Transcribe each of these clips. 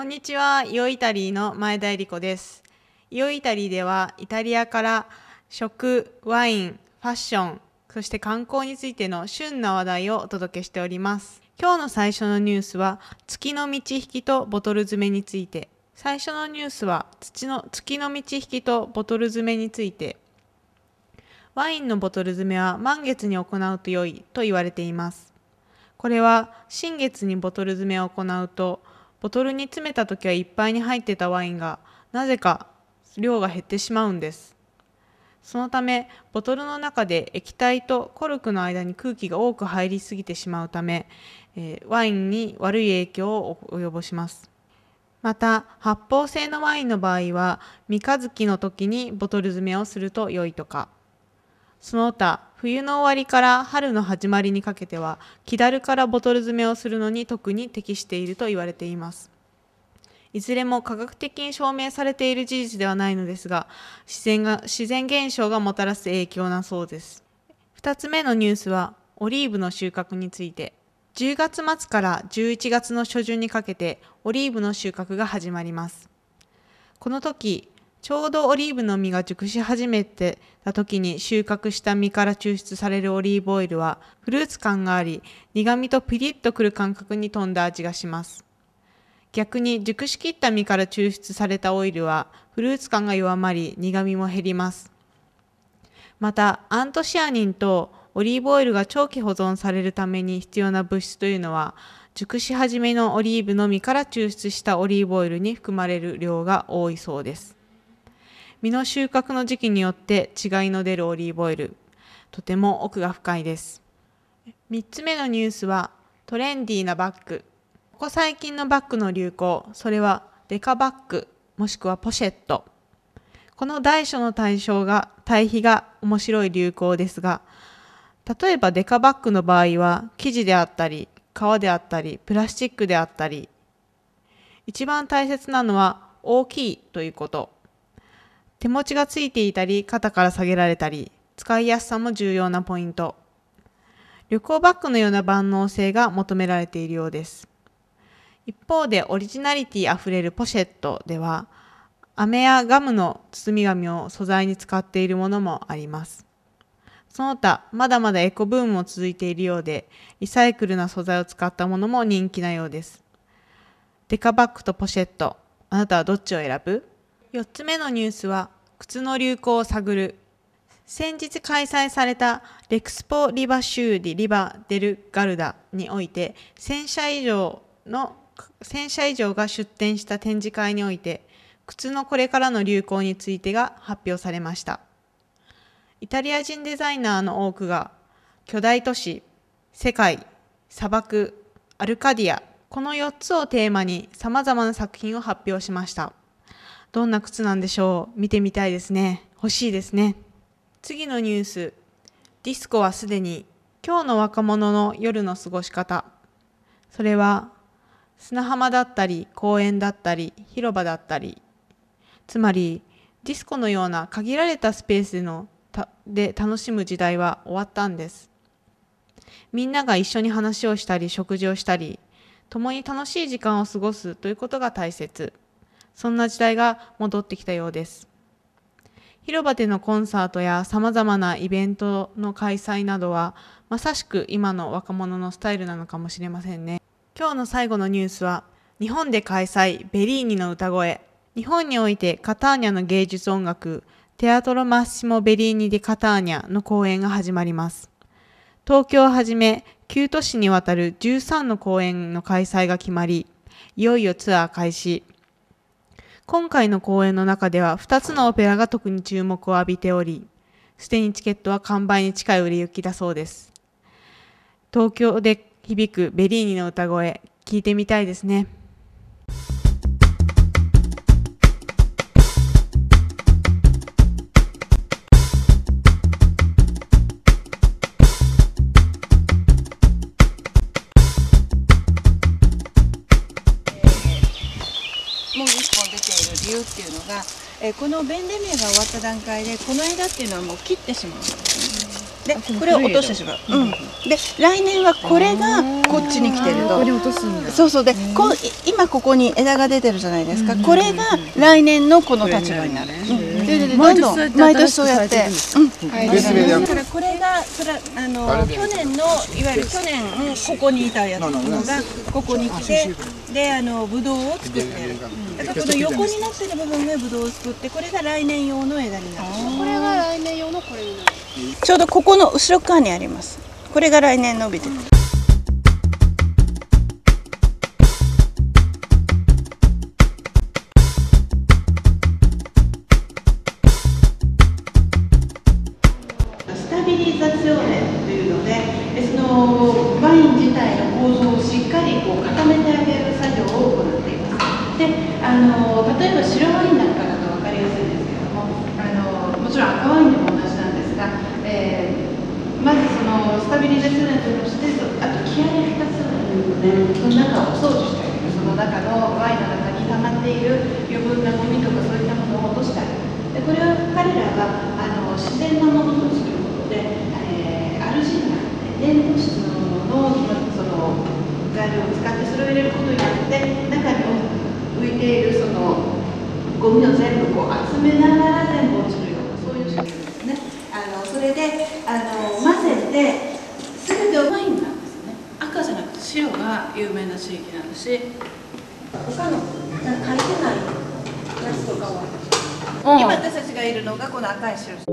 こんにちは、イオイタリーの前田恵理子です。イオイタリーではイタリアから食、ワイン、ファッション、そして観光についての旬な話題をお届けしております。今日の最初のニュースは月の満ち引きとボトル詰めについて。最初のニュースは土の月の満ち引きとボトル詰めについて。ワインのボトル詰めは満月に行うと良いと言われています。これは新月にボトル詰めを行うとボトルに詰めた時はいっぱいに入ってたワインがなぜか量が減ってしまうんです。そのためボトルの中で液体とコルクの間に空気が多く入りすぎてしまうため、えワインに悪い影響を及ぼします。また発泡性のワインの場合は三日月の時にボトル詰めをすると良いとか。その他冬の終わりから春の始まりにかけては木だるからボトル詰めをするのに特に適していると言われています。いずれも科学的に証明されている事実ではないのですが自然が自然現象がもたらす影響なそうです。2つ目のニュースはオリーブの収穫について。10月末から11月の初旬にかけてオリーブの収穫が始まります。この時ちょうどオリーブの実が熟し始めてた時に収穫した実から抽出されるオリーブオイルはフルーツ感があり苦味とピリッとくる感覚に富んだ味がします。逆に熟しきった実から抽出されたオイルはフルーツ感が弱まり苦味も減ります。またアントシアニンとオリーブオイルが長期保存されるために必要な物質というのは熟し始めのオリーブの実から抽出したオリーブオイルに含まれる量が多いそうです。実の収穫の時期によって違いの出るオリーブオイルとても奥が深いです3つ目のニュースはトレンディーなバッグここ最近のバッグの流行それはデカバッグもしくはポシェットこの大小の対象が対比が面白い流行ですが例えばデカバッグの場合は生地であったり革であったりプラスチックであったり一番大切なのは大きいということ手持ちがついていたり肩から下げられたり使いやすさも重要なポイント。旅行バッグのような万能性が求められているようです。一方でオリジナリティあふれるポシェットでは飴やガムの包み紙を素材に使っているものもあります。その他まだまだエコブームも続いているようでリサイクルな素材を使ったものも人気なようです。デカバッグとポシェットあなたはどっちを選ぶ？4つ目のニュースは靴の流行を探る。先日開催されたレクスポリバシューディリバデルガルダにおいて1000社以上の千社以上が出展した展示会において靴のこれからの流行についてが発表されました。イタリア人デザイナーの多くが巨大都市世界砂漠アルカディアこの4つをテーマにさまざまな作品を発表しました。どんな靴なんでしょう？見てみたいですね。欲しいですね。次のニュース。ディスコはすでに今日の若者の夜の過ごし方。それは砂浜だったり公園だったり広場だったり。つまりディスコのような限られたスペースでので楽しむ時代は終わったんです。みんなが一緒に話をしたり食事をしたり共に楽しい時間を過ごすということが大切。そんな時代が戻ってきたようです。広場でのコンサートやさまざまなイベントの開催などはまさしく今の若者のスタイルなのかもしれませんね。今日の最後のニュースは日本で開催ベリーニの歌声。日本においてカターニャの芸術音楽テアトロマッシモ・ベリーニ・デ・カターニャの公演が始まります。東京をはじめ9都市にわたる13の公演の開催が決まりいよいよツアー開始。今回の公演の中では2つのオペラが特に注目を浴びておりすでにチケットは完売に近い売れ行きだそうです。東京で響くベリーニの歌声聞いてみたいですね。本出ている理由っていうのが、えーこの弁レ名が終わった段階でこの枝っていうのはもう切ってしまうんですね。でこれを落としてしまう、うん、で来年はこれがこっちに来てると。これ落とすんだそうそう。でこ今ここに枝が出てるじゃないですか、これが来年のこの立場になる、うん。でででどんどん毎年そうやって、うん。だからこれがそれあの去年のいわゆる去年ここにいたやつのがここに来てであのブドウを作ってるだからこの横になってる部分がブドウを作ってこれが来年用の枝になる。これが来年用のこれになる。ちょうどここの後ろ側にあります。これが来年伸びてる。スタビリザチョーネというのででそのワイン自体の構造をしっかりこう固めてあげる作業を行っていますであの例えば白ワインなんかだと分かりやすいんですけれどもあのもちろん赤ワインでも同じなんですが、えーまずそのスタビリザチョーネとしてあとキアレフタスというねその中を掃除してあげるその中のワインの中に溜まっている余分なゴミとかそういったものを落としてあげるでこれは彼らがあの自然なものとすることで、えーアルジンが粘土質のもののその材料れることによって中に浮いているそのゴミを全部こう集めながら全部落ちるようなそういう仕組みですね。あのそれであの混ぜて全てワインなんですね。赤じゃなくて白が有名な地域なんだし他の書いてないやつとかは今私たちがいるのがこの赤い印。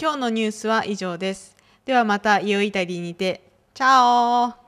今日のニュースは以上ですではまたイオイタリーにて。チャオ